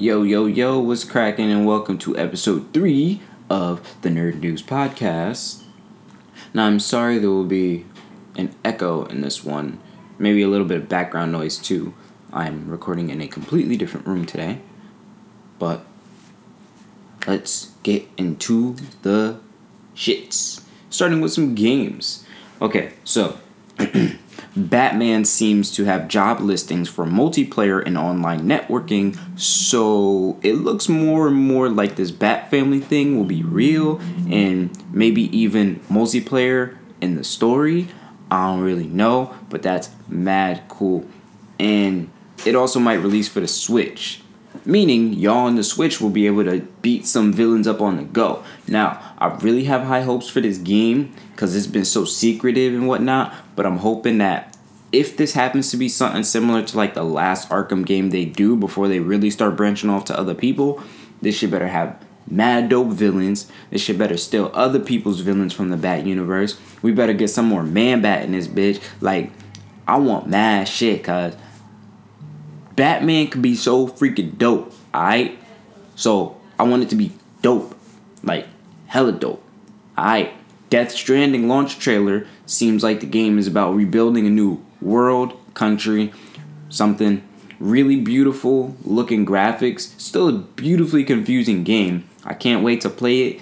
Yo, yo, yo, what's cracking, and welcome to episode three of the Nerd News Podcast. Now, I'm sorry there will be an echo in this one, maybe a little bit of background noise too. I'm recording in a completely different room today, but let's get into the shits. Starting with some games. Okay, so Batman seems to have job listings for multiplayer and online networking, so it looks more and more like this Bat Family thing will be real and maybe even multiplayer in the story. I don't really know, but that's mad cool. And it also might release for the Switch, meaning y'all on the Switch will be able to beat some villains up on the go. Now, I really have high hopes for this game because it's been so secretive and whatnot, but I'm hoping that if this happens to be something similar to like the last Arkham game they do before they really start branching off to other people, this should better have mad dope villains. This should better steal other people's villains from the Bat universe. We better get some more Man Bat in this bitch. Like, I want mad shit, cause Batman could be so freaking dope, alright? So I want it to be dope. Like, hella dope. Alright. Death Stranding launch trailer seems like the game is about rebuilding a new world, country, something really beautiful looking graphics. Still a beautifully confusing game. I can't wait to play it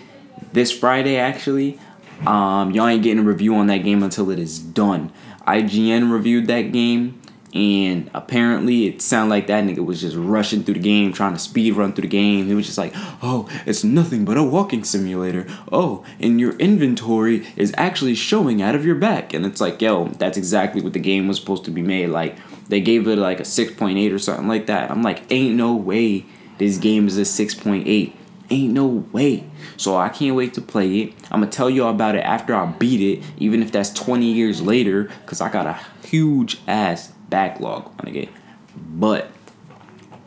this Friday actually. Um, y'all ain't getting a review on that game until it is done. IGN reviewed that game and apparently it sounded like that nigga was just rushing through the game, trying to speed run through the game. He was just like, oh, it's nothing but a walking simulator. Oh, and your inventory is actually showing out of your back. And it's like, yo, that's exactly what the game was supposed to be made. Like, they gave it like a 6.8 or something like that. I'm like, ain't no way this game is a 6.8. Ain't no way. So I can't wait to play it. I'm gonna tell y'all about it after I beat it, even if that's 20 years later, because I got a huge ass backlog on the game. But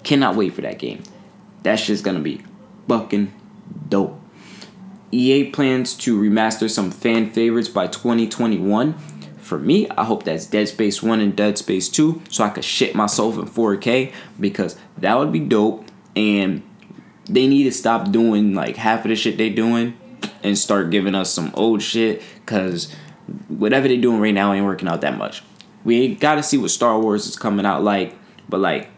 cannot wait for that game. That's just gonna be fucking dope. EA plans to remaster some fan favorites by 2021. For me, I hope that's Dead Space 1 and Dead Space 2 so I could shit myself in 4K because that would be dope and they need to stop doing like half of the shit they doing and start giving us some old shit cuz whatever they're doing right now ain't working out that much. We got to see what Star Wars is coming out like, but like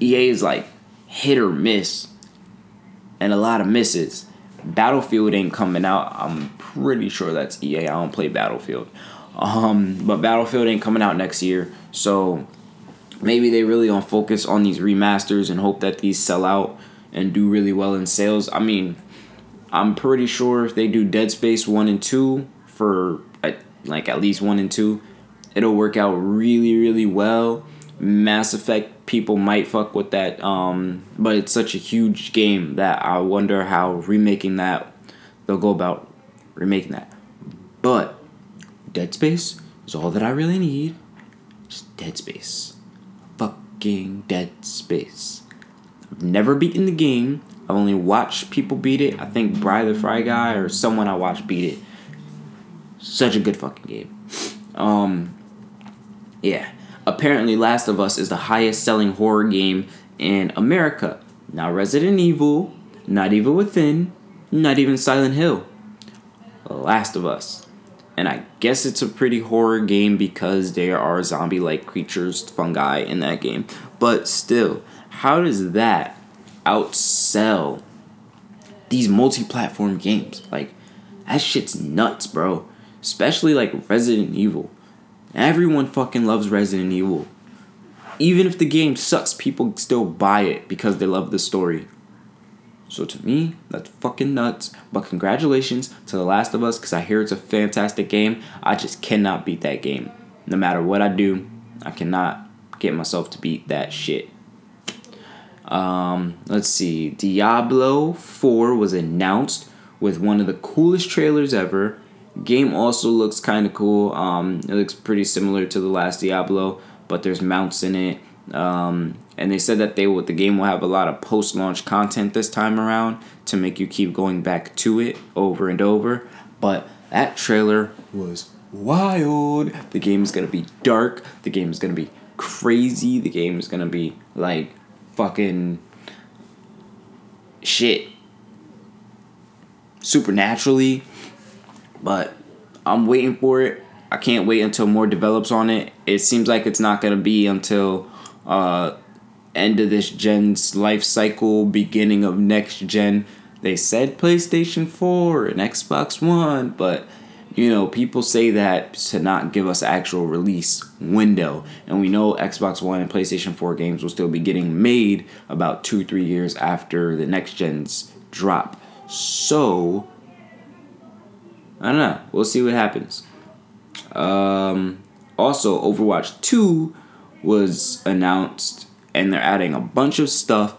EA is like hit or miss, and a lot of misses. Battlefield ain't coming out. I'm pretty sure that's EA. I don't play Battlefield, um, but Battlefield ain't coming out next year. So maybe they really don't focus on these remasters and hope that these sell out and do really well in sales. I mean, I'm pretty sure if they do Dead Space one and two for like at least one and two it'll work out really really well. Mass Effect people might fuck with that, um, but it's such a huge game that I wonder how remaking that they'll go about remaking that. But Dead Space is all that I really need. Just Dead Space. Fucking Dead Space. I've never beaten the game. I've only watched people beat it. I think Bry the Fry Guy or someone I watched beat it. Such a good fucking game. Um, yeah. Apparently, Last of Us is the highest selling horror game in America. Not Resident Evil, not Evil Within, not even Silent Hill. Last of Us. And I guess it's a pretty horror game because there are zombie like creatures, fungi in that game. But still, how does that outsell these multi platform games? Like, that shit's nuts, bro. Especially like Resident Evil. Everyone fucking loves Resident Evil. Even if the game sucks, people still buy it because they love the story. So to me, that's fucking nuts. But congratulations to The Last of Us because I hear it's a fantastic game. I just cannot beat that game. No matter what I do, I cannot get myself to beat that shit. Um, let's see. Diablo 4 was announced with one of the coolest trailers ever Game also looks kind of cool. Um, it looks pretty similar to the last Diablo, but there's mounts in it. Um, and they said that they will, the game will have a lot of post-launch content this time around to make you keep going back to it over and over. But that trailer was wild. The game is gonna be dark. The game is gonna be crazy. The game is gonna be like fucking shit supernaturally. But I'm waiting for it. I can't wait until more develops on it. It seems like it's not gonna be until uh, end of this gen's life cycle, beginning of next gen. They said PlayStation 4 and Xbox One, but you know, people say that to not give us actual release window. And we know Xbox One and PlayStation 4 games will still be getting made about two, three years after the next gen's drop. So, I don't know. We'll see what happens. Um, also, Overwatch 2 was announced, and they're adding a bunch of stuff,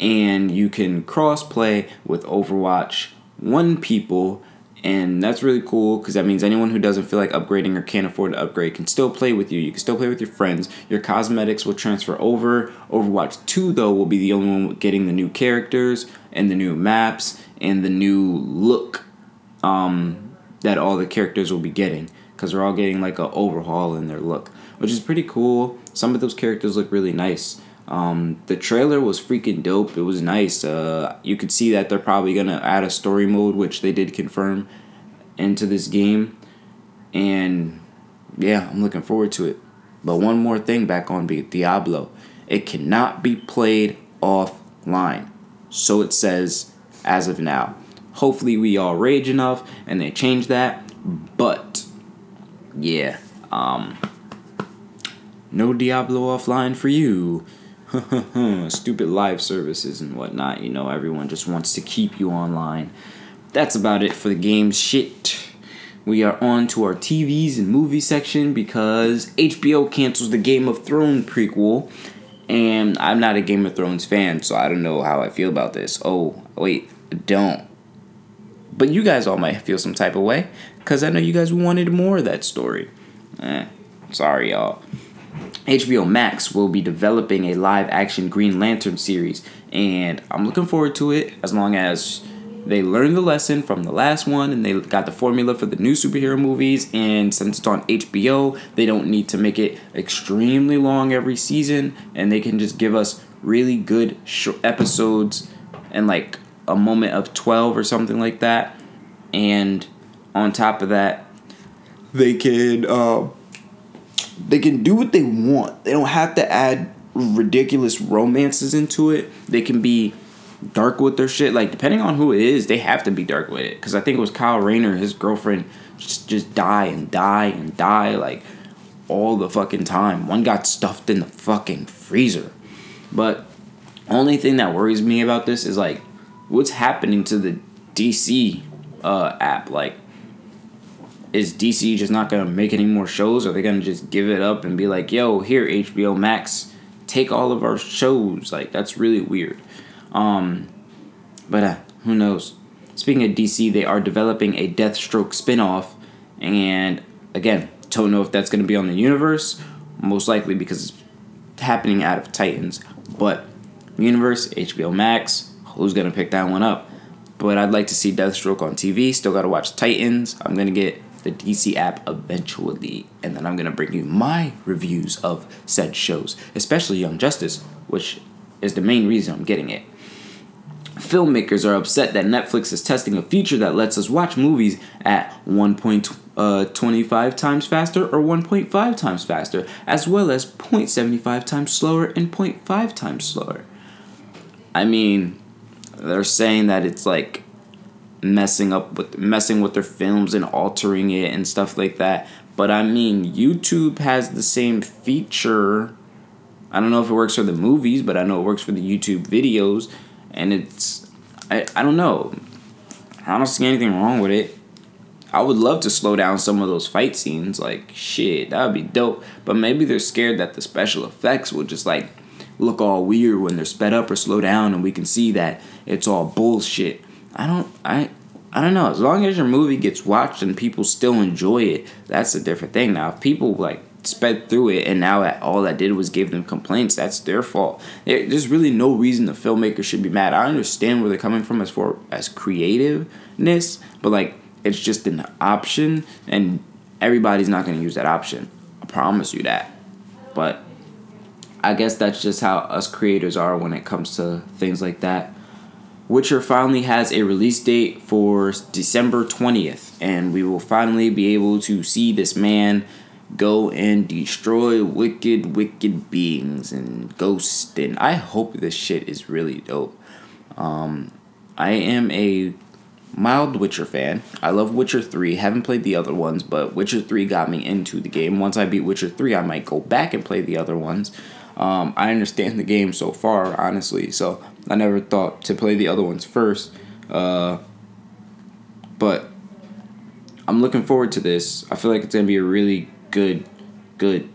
and you can cross play with Overwatch 1 people and that's really cool because that means anyone who doesn't feel like upgrading or can't afford to upgrade can still play with you. You can still play with your friends. Your cosmetics will transfer over. Overwatch 2, though, will be the only one getting the new characters and the new maps and the new look um, that all the characters will be getting because they're all getting like an overhaul in their look, which is pretty cool. Some of those characters look really nice. Um, the trailer was freaking dope. It was nice. Uh, you could see that they're probably gonna add a story mode, which they did confirm into this game, and yeah, I'm looking forward to it. But one more thing back on Diablo, it cannot be played offline. So it says as of now. Hopefully, we all rage enough and they change that. But yeah, um, no Diablo offline for you. Stupid live services and whatnot. You know, everyone just wants to keep you online. That's about it for the game shit. We are on to our TVs and movie section because HBO cancels the Game of Thrones prequel. And I'm not a Game of Thrones fan, so I don't know how I feel about this. Oh, wait, don't. But you guys all might feel some type of way because I know you guys wanted more of that story. Eh, sorry, y'all. HBO Max will be developing a live action Green Lantern series, and I'm looking forward to it as long as they learned the lesson from the last one and they got the formula for the new superhero movies. And since it's on HBO, they don't need to make it extremely long every season, and they can just give us really good sh- episodes and like a moment of 12 or something like that. And on top of that, they can uh, they can do what they want. They don't have to add ridiculous romances into it. They can be dark with their shit. Like depending on who it is, they have to be dark with it. Because I think it was Kyle Rayner, his girlfriend, just just die and die and die like all the fucking time. One got stuffed in the fucking freezer. But only thing that worries me about this is like what's happening to the DC uh, app. Like is DC just not gonna make any more shows? Are they gonna just give it up and be like, "Yo, here HBO Max, take all of our shows"? Like that's really weird. Um, but uh, who knows? Speaking of DC, they are developing a Deathstroke spinoff, and again, don't know if that's gonna be on the universe. Most likely because it's happening out of Titans, but universe, HBO Max, who's gonna pick that one up? But I'd like to see Deathstroke on TV. Still gotta watch Titans. I'm gonna get the DC app eventually, and then I'm gonna bring you my reviews of said shows, especially Young Justice, which is the main reason I'm getting it. Filmmakers are upset that Netflix is testing a feature that lets us watch movies at 1.25 uh, times faster or 1.5 times faster, as well as 0.75 times slower and 0.5 times slower. I mean, they're saying that it's like messing up with messing with their films and altering it and stuff like that. But I mean, YouTube has the same feature. I don't know if it works for the movies, but I know it works for the YouTube videos, and it's I, I don't know. I don't see anything wrong with it. I would love to slow down some of those fight scenes, like shit, that would be dope. But maybe they're scared that the special effects will just like look all weird when they're sped up or slow down, and we can see that it's all bullshit. I don't I I don't know. As long as your movie gets watched and people still enjoy it, that's a different thing. Now, if people like sped through it and now all that did was give them complaints, that's their fault. There's really no reason the filmmaker should be mad. I understand where they're coming from as far as creativeness, but like it's just an option, and everybody's not going to use that option. I promise you that. But I guess that's just how us creators are when it comes to things like that. Witcher finally has a release date for December 20th, and we will finally be able to see this man go and destroy wicked, wicked beings and ghosts. And I hope this shit is really dope. Um, I am a mild Witcher fan. I love Witcher 3. Haven't played the other ones, but Witcher 3 got me into the game. Once I beat Witcher 3, I might go back and play the other ones. Um, I understand the game so far, honestly, so I never thought to play the other ones first. Uh, but I'm looking forward to this. I feel like it's to be a really good, good,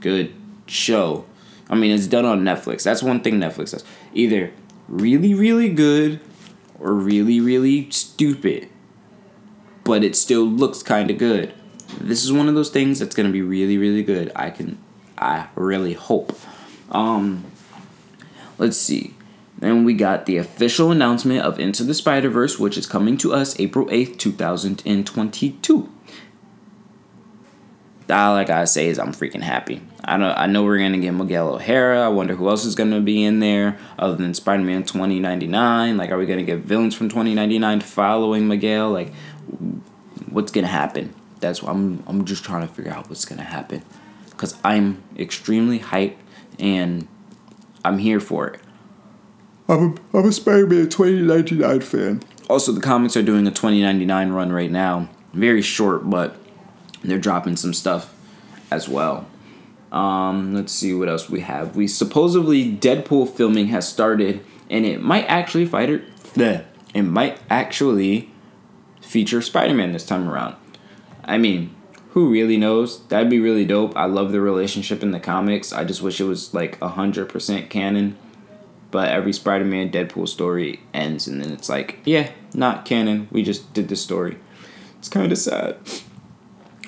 good show. I mean, it's done on Netflix. That's one thing Netflix does. Either really, really good or really, really stupid. But it still looks kind of good. This is one of those things that's to be really, really good. I can, I really hope. Um, let's see. Then we got the official announcement of Into the Spider Verse, which is coming to us April 8th, 2022 all I gotta say is I'm freaking happy. I know I know we're gonna get Miguel O'Hara. I wonder who else is gonna be in there other than Spider Man 2099. Like, are we gonna get villains from 2099 following Miguel? Like, what's gonna happen? That's what I'm. I'm just trying to figure out what's gonna happen, cause I'm extremely hyped and I'm here for it. I'm a, I'm a Spider Man 2099 fan. Also, the comics are doing a 2099 run right now. Very short, but they're dropping some stuff as well. Um, let's see what else we have. We supposedly Deadpool filming has started, and it might actually fight it. It might actually feature Spider-Man this time around. I mean, who really knows? That'd be really dope. I love the relationship in the comics. I just wish it was like hundred percent canon. But every Spider-Man Deadpool story ends, and then it's like, yeah, not canon. We just did this story. It's kind of sad.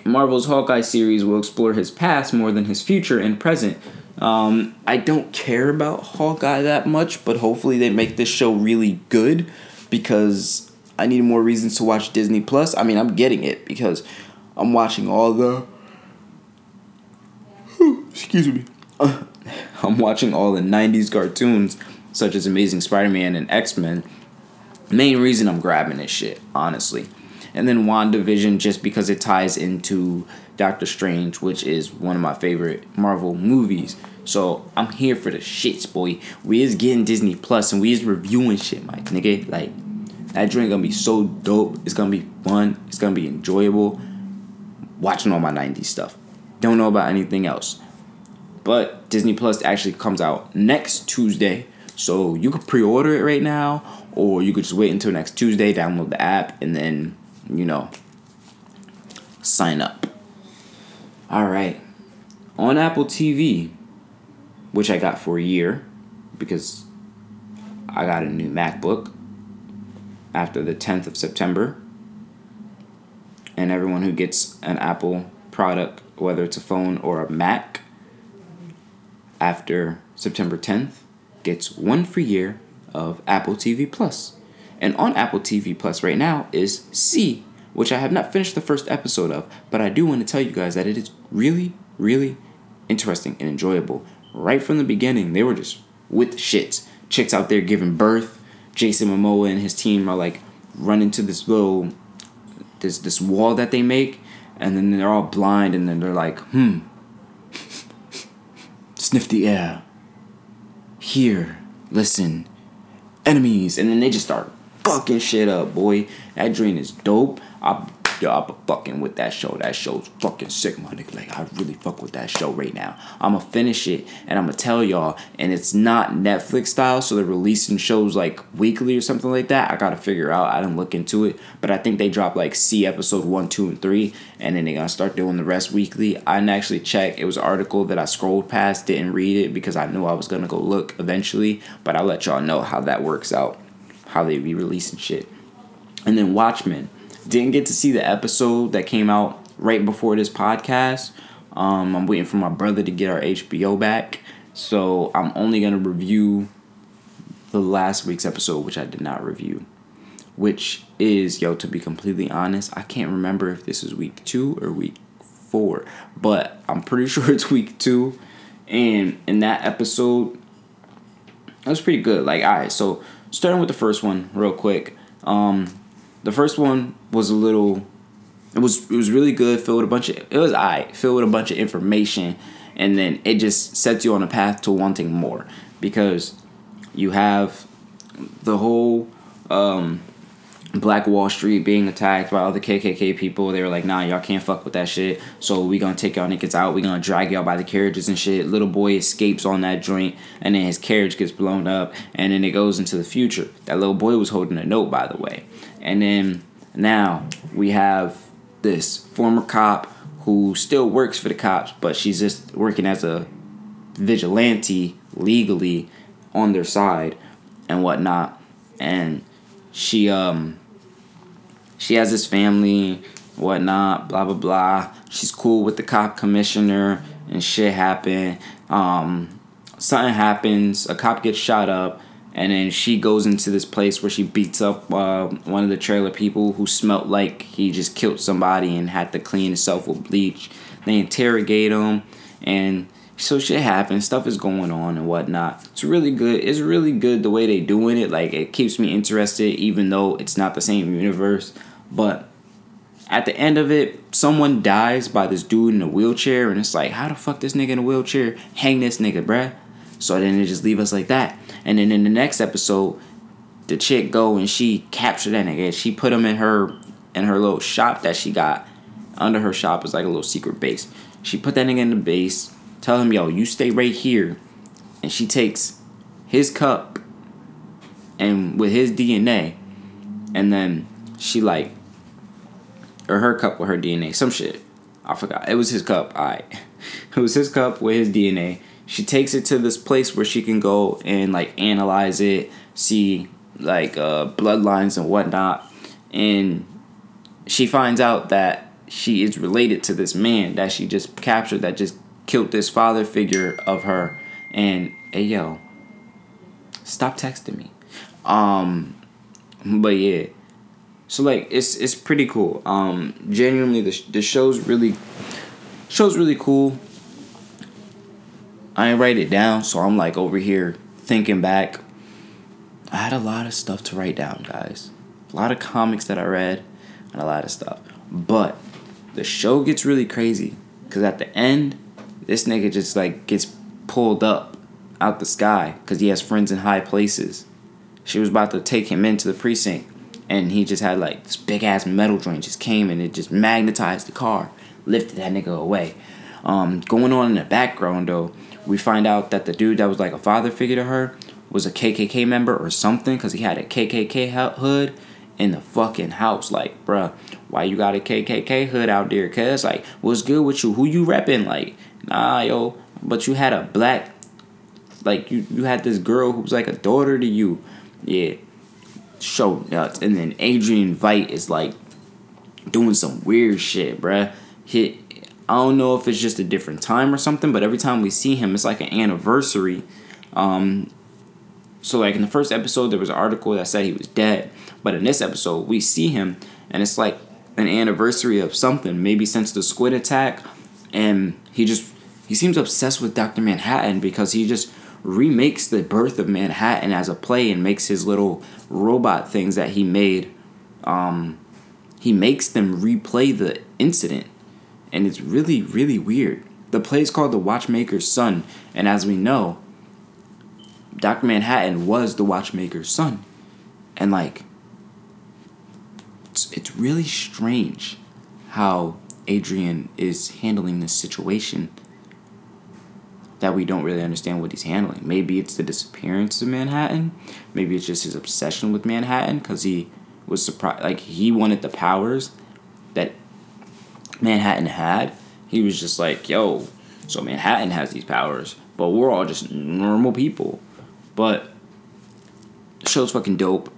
Marvel's Hawkeye series will explore his past more than his future and present. Um, I don't care about Hawkeye that much, but hopefully they make this show really good because I need more reasons to watch Disney Plus. I mean, I'm getting it because I'm watching all the. excuse me. I'm watching all the 90s cartoons, such as Amazing Spider Man and X Men. Main reason I'm grabbing this shit, honestly and then WandaVision just because it ties into Doctor Strange, which is one of my favorite Marvel movies. So I'm here for the shits, boy. We is getting Disney Plus and we is reviewing shit, my nigga. Like that drink gonna be so dope. It's gonna be fun. It's gonna be enjoyable. Watching all my '90s stuff. Don't know about anything else. But Disney Plus actually comes out next Tuesday, so you could pre-order it right now, or you could just wait until next Tuesday, download the app, and then you know, sign up. All right. On Apple TV, which I got for a year because I got a new MacBook after the 10th of September. And everyone who gets an Apple product, whether it's a phone or a Mac, after September 10th, gets one free year of Apple TV Plus. And on Apple TV Plus right now is See, which I have not finished the first episode of, but I do want to tell you guys that it is really, really interesting and enjoyable. Right from the beginning, they were just with shits. Chicks out there giving birth. Jason Momoa and his team are like running to this little this this wall that they make, and then they're all blind, and then they're like, hmm, sniff the air. hear, listen, enemies, and then they just start fucking shit up, boy. That dream is dope. I yo, I'm fucking with that show. That show's fucking sick, my nigga. Like I really fuck with that show right now. I'ma finish it and I'ma tell y'all. And it's not Netflix style, so they're releasing shows like weekly or something like that. I gotta figure out. I didn't look into it, but I think they drop like See episode one, two, and three, and then they're gonna start doing the rest weekly. I didn't actually check. It was an article that I scrolled past, didn't read it because I knew I was gonna go look eventually. But I'll let y'all know how that works out, how they be releasing shit. And then Watchmen didn't get to see the episode that came out right before this podcast. Um, I'm waiting for my brother to get our HBO back. So I'm only going to review the last week's episode, which I did not review. Which is, yo, to be completely honest, I can't remember if this is week two or week four. But I'm pretty sure it's week two. And in that episode, that was pretty good. Like, all right, so starting with the first one, real quick. Um, the first one was a little. It was it was really good. Filled with a bunch of it was I filled with a bunch of information, and then it just sets you on a path to wanting more because you have the whole um, Black Wall Street being attacked by all the KKK people. They were like, nah, y'all can't fuck with that shit. So we gonna take y'all niggas out. We gonna drag y'all by the carriages and shit. Little boy escapes on that joint, and then his carriage gets blown up, and then it goes into the future. That little boy was holding a note, by the way. And then now we have this former cop who still works for the cops, but she's just working as a vigilante legally on their side and whatnot. And she um she has this family, whatnot, blah blah blah. She's cool with the cop commissioner and shit happen. Um something happens, a cop gets shot up, and then she goes into this place where she beats up uh, one of the trailer people who smelt like he just killed somebody and had to clean himself with bleach. They interrogate him, and so shit happens. Stuff is going on and whatnot. It's really good. It's really good the way they doing it. Like it keeps me interested, even though it's not the same universe. But at the end of it, someone dies by this dude in a wheelchair, and it's like, how the fuck this nigga in a wheelchair? Hang this nigga, bruh. So then they just leave us like that. And then in the next episode, the chick go and she captured that nigga. She put him in her in her little shop that she got. Under her shop is like a little secret base. She put that nigga in the base. Tell him, yo, you stay right here. And she takes his cup and with his DNA, and then she like or her cup with her DNA, some shit. I forgot. It was his cup. I. It was his cup with his DNA. She takes it to this place where she can go and like analyze it, see like uh, bloodlines and whatnot, and she finds out that she is related to this man that she just captured that just killed this father figure of her. And hey yo, stop texting me. Um, but yeah, so like it's it's pretty cool. Um, genuinely the the show's really show's really cool. I ain't write it down, so I'm like over here thinking back. I had a lot of stuff to write down, guys. A lot of comics that I read and a lot of stuff. But the show gets really crazy because at the end, this nigga just like gets pulled up out the sky because he has friends in high places. She was about to take him into the precinct, and he just had like this big ass metal joint just came and it just magnetized the car, lifted that nigga away. Um, going on in the background though, we find out that the dude that was like a father figure to her was a KKK member or something because he had a KKK hood in the fucking house. Like, bruh, why you got a KKK hood out there? Cause like, what's good with you? Who you repping? Like, nah, yo, but you had a black, like you you had this girl who was like a daughter to you, yeah. Show nuts, and then Adrian Veidt is like doing some weird shit, bruh. Hit. I don't know if it's just a different time or something, but every time we see him, it's like an anniversary. Um, so like in the first episode, there was an article that said he was dead, but in this episode, we see him, and it's like an anniversary of something, maybe since the squid attack, and he just he seems obsessed with Doctor Manhattan because he just remakes the birth of Manhattan as a play and makes his little robot things that he made. Um, he makes them replay the incident, and it's really really weird. The play is called The Watchmaker's Son, and as we know, Dr. Manhattan was the watchmaker's son. And like it's, it's really strange how Adrian is handling this situation that we don't really understand what he's handling. Maybe it's the disappearance of Manhattan. Maybe it's just his obsession with Manhattan because he was surprised. Like he wanted the powers that Manhattan had. He was just like, yo, so Manhattan has these powers, but we're all just normal people. But the show's fucking dope.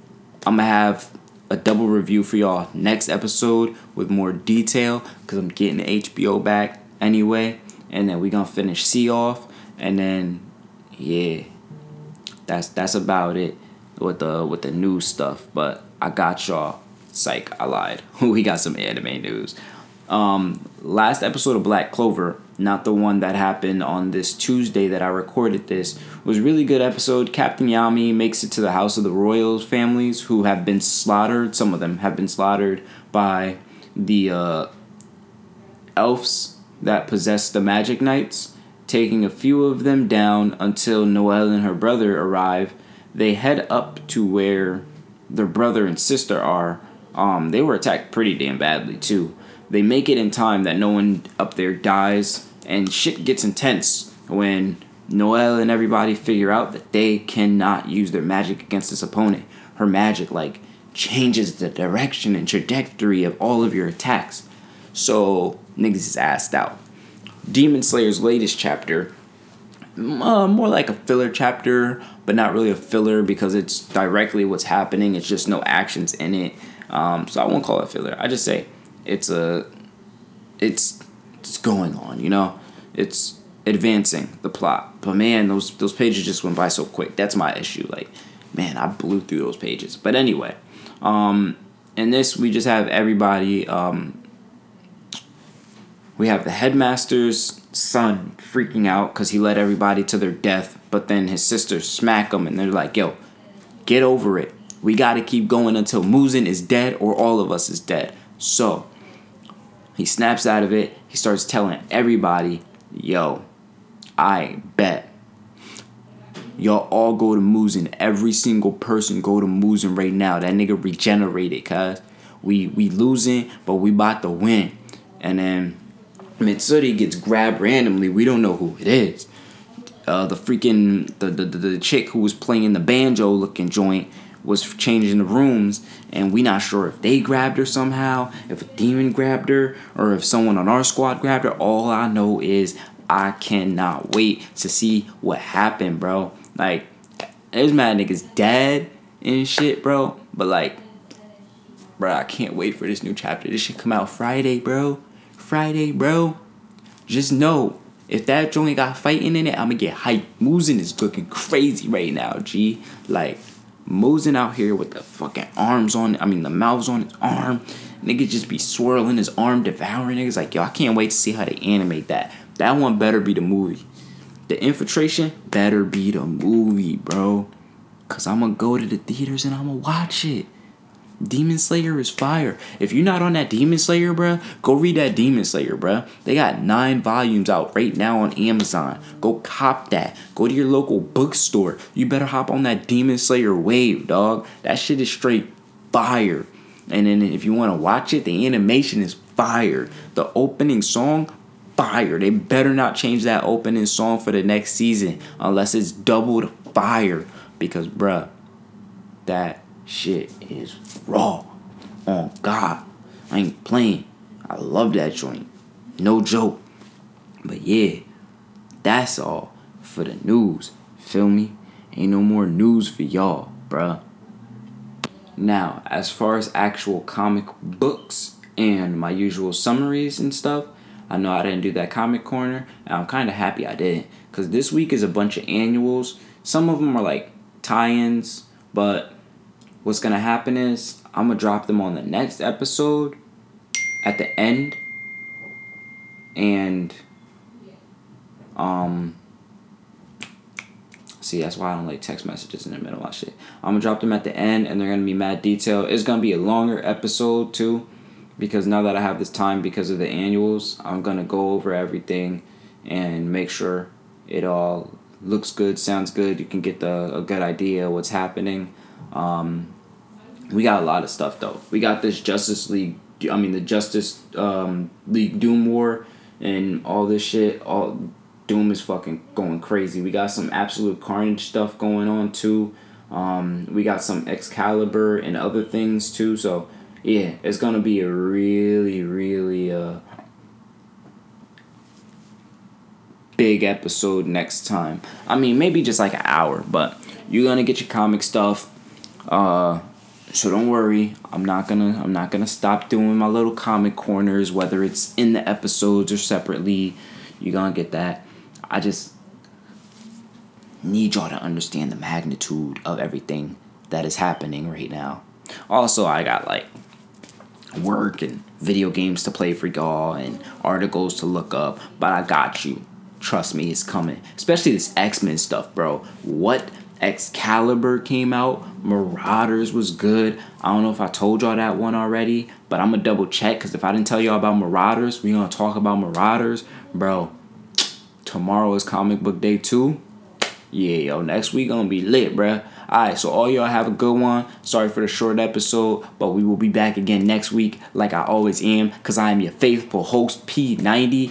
I'm gonna have a double review for y'all next episode with more detail because I'm getting HBO back anyway. And then we gonna finish See off, and then yeah, that's that's about it with the with the news stuff. But I got y'all. Psych, I lied. we got some anime news. Um, last episode of Black Clover, not the one that happened on this Tuesday that I recorded this. Was really good episode. Captain Yami makes it to the house of the royal families who have been slaughtered. Some of them have been slaughtered by the uh, elves that possess the magic knights, taking a few of them down until Noelle and her brother arrive. They head up to where their brother and sister are. Um, they were attacked pretty damn badly too. They make it in time that no one up there dies, and shit gets intense when Noelle and everybody figure out that they cannot use their magic against this opponent. Her magic, like, changes the direction and trajectory of all of your attacks. So, niggas is assed out. Demon Slayer's latest chapter, uh, more like a filler chapter, but not really a filler because it's directly what's happening. It's just no actions in it. Um, so I won't call it filler. I just say it's a, it's, it's going on. You know, it's advancing the plot. But man, those those pages just went by so quick. That's my issue. Like, man, I blew through those pages. But anyway, um, in this we just have everybody. Um, we have the headmaster's son freaking out because he led everybody to their death, but then his sisters smack him and they're like, yo, get over it. We got to keep going until Muzan is dead or all of us is dead. So he snaps out of it. He starts telling everybody, yo, I bet. Y'all all go to Muzan. Every single person go to Muzan right now. That nigga regenerated, cuz. We we losing, but we about to win. And then Mitsuri gets grabbed randomly. We don't know who it is. Uh, the freaking the, the the chick who was playing the banjo looking joint was changing the rooms, and we not sure if they grabbed her somehow, if a demon grabbed her, or if someone on our squad grabbed her. All I know is I cannot wait to see what happened, bro. Like, there's mad niggas dead and shit, bro. But like, bro, I can't wait for this new chapter. This should come out Friday, bro. Friday, bro. Just know if that joint got fighting in it, I'ma get hyped. Muzan is looking crazy right now, G. Like Muzan out here with the fucking arms on. I mean the mouths on his arm. Nigga just be swirling his arm, devouring niggas. Like yo, I can't wait to see how they animate that. That one better be the movie. The infiltration better be the movie, bro. Cause I'ma go to the theaters and I'ma watch it. Demon Slayer is fire. If you're not on that Demon Slayer, bruh, go read that Demon Slayer, bruh. They got nine volumes out right now on Amazon. Go cop that. Go to your local bookstore. You better hop on that Demon Slayer wave, dog. That shit is straight fire. And then if you want to watch it, the animation is fire. The opening song, fire. They better not change that opening song for the next season unless it's doubled fire. Because, bruh, that shit is raw. On God. I ain't playing. I love that joint. No joke. But yeah, that's all for the news. Feel me? Ain't no more news for y'all, bruh. Now, as far as actual comic books and my usual summaries and stuff, I know I didn't do that comic corner, and I'm kind of happy I didn't. Because this week is a bunch of annuals. Some of them are like tie ins, but what's to happen is I'm to drop them on the next episode at the end. And, um, see, that's why I don't like text messages in the middle of shit. I'm to drop them at the end, and they're to be mad detail. It's to be a longer episode, too because now that I have this time because of the annuals, I'm gonna go over everything and make sure it all looks good, sounds good. You can get the a good idea what's happening. Um, we got a lot of stuff though. We got this Justice League. I mean the Justice um, League Doom War and all this shit. All Doom is fucking going crazy. We got some absolute carnage stuff going on too. Um, we got some Excalibur and other things too. So yeah, it's gonna be a really, really uh, big episode next time. I mean, maybe just like an hour, but you're gonna get your comic stuff. Uh, so don't worry. I'm not gonna. I'm not gonna stop doing my little comic corners, whether it's in the episodes or separately. You're gonna get that. I just need y'all to understand the magnitude of everything that is happening right now. Also, I got like work and video games to play for y'all and articles to look up, but I got you. Trust me, it's coming. Especially this X Men stuff, bro. What Excalibur came out, Marauders was good. I don't know if I told y'all that one already, but I'm gonna double check because if I didn't tell y'all about Marauders, we gonna talk about Marauders, bro. Tomorrow is comic book day two. Yeah, yo, next week gonna be lit, bruh. Alright, so all y'all have a good one. Sorry for the short episode, but we will be back again next week, like I always am, because I am your faithful host, P90.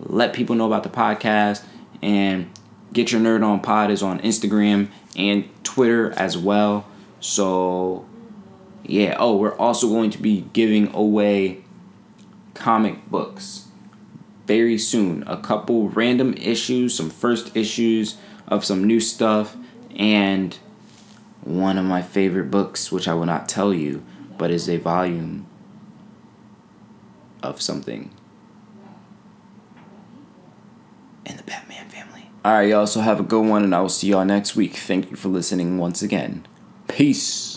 Let people know about the podcast and get your nerd on pod is on Instagram and Twitter as well. So yeah, oh, we're also going to be giving away comic books very soon. A couple random issues, some first issues of some new stuff, and one of my favorite books, which I will not tell you, but is a volume of something in the Batman family. Alright, y'all, so have a good one, and I will see y'all next week. Thank you for listening once again. Peace.